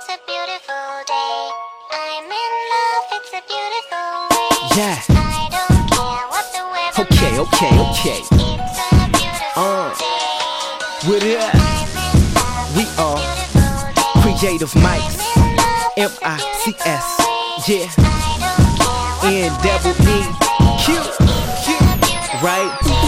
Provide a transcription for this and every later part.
it's a beautiful day. I'm in love, it's a beautiful way. Yeah. I don't care what the weather Okay, okay, okay. It's a beautiful Uh. day. What up? I'm in love, We are. Creative Mics. I'm in love, M I C S. Yeah. I don't care what N double E. Q. Q. It's a beautiful Right?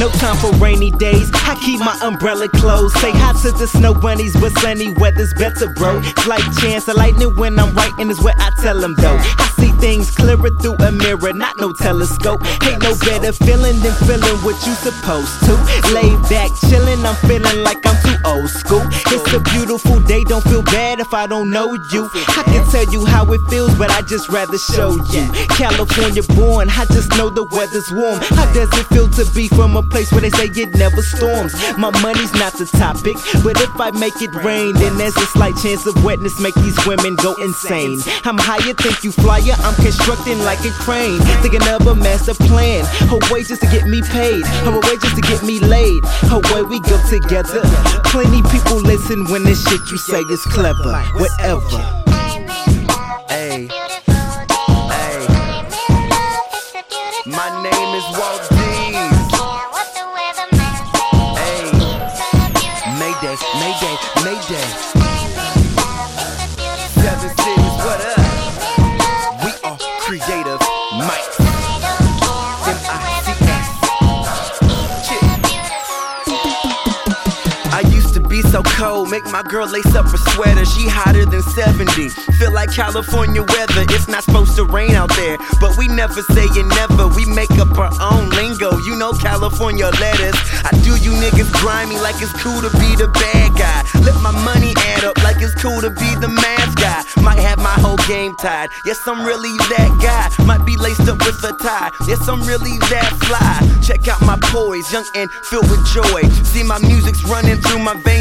No time for rainy days. I keep my umbrella closed. Say hi to the snow bunnies, but sunny weather's better, bro. Slight chance of lightning when I'm writing is what I tell them, though. I see things clearer through a mirror, not no telescope. Ain't no better feeling than feeling what you supposed to. Lay back, chillin', I'm feeling like I'm too old school. It's a beautiful day, don't feel bad if I don't know you. I can tell you how it feels, but I just rather show you. California born, I just know the weather's warm. How does it feel to be from a place where they say it never storms? My money's not the topic, but if I make it rain, then there's a slight chance of wetness make these women go insane. I'm higher, think you flyer, I'm constructing like a crane. Thinking of a master plan, her way just to get me paid, her way just to get me laid, a way we go together. Plenty people listen when this shit you say is clever, whatever. Mayday. Mayday, Mayday. So cold, make my girl lace up a sweater. She hotter than 70. Feel like California weather. It's not supposed to rain out there, but we never say it never. We make up our own lingo. You know California letters. I do you niggas grimy like it's cool to be the bad guy. Let my money add up like it's cool to be the math guy. Might have my whole game tied. Yes, I'm really that guy. Might be laced up with a tie. Yes, I'm really that fly. Check out my poise, young and filled with joy. See my music's running through my veins.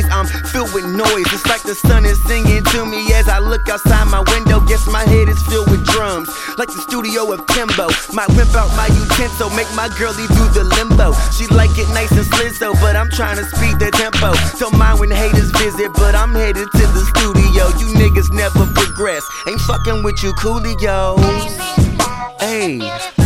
Filled with noise. It's like the sun is singing to me as I look outside my window. Guess my head is filled with drums, like the studio of Timbo. Might whip out my utensil, make my girlie do the limbo. She like it nice and slizzo, but I'm trying to speed the tempo. Don't mind when haters visit, but I'm headed to the studio. You niggas never progress. Ain't fucking with you, a Hey.